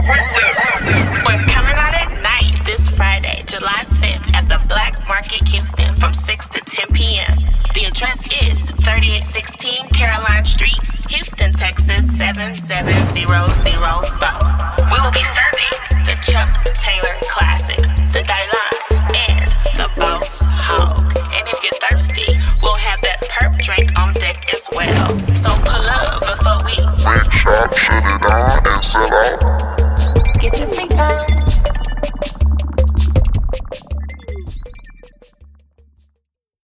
We're coming out at night this Friday, July 5th at the Black Market Houston from 6 to 10 p.m. The address is 3816 Caroline Street, Houston, Texas 77004. We will be serving the Chuck Taylor Classic, the Dylan, and the Boss Hog. And if you're thirsty, we'll have that perp drink on deck as well. So pull up before we. Red chop, shut it on and sell out get your I?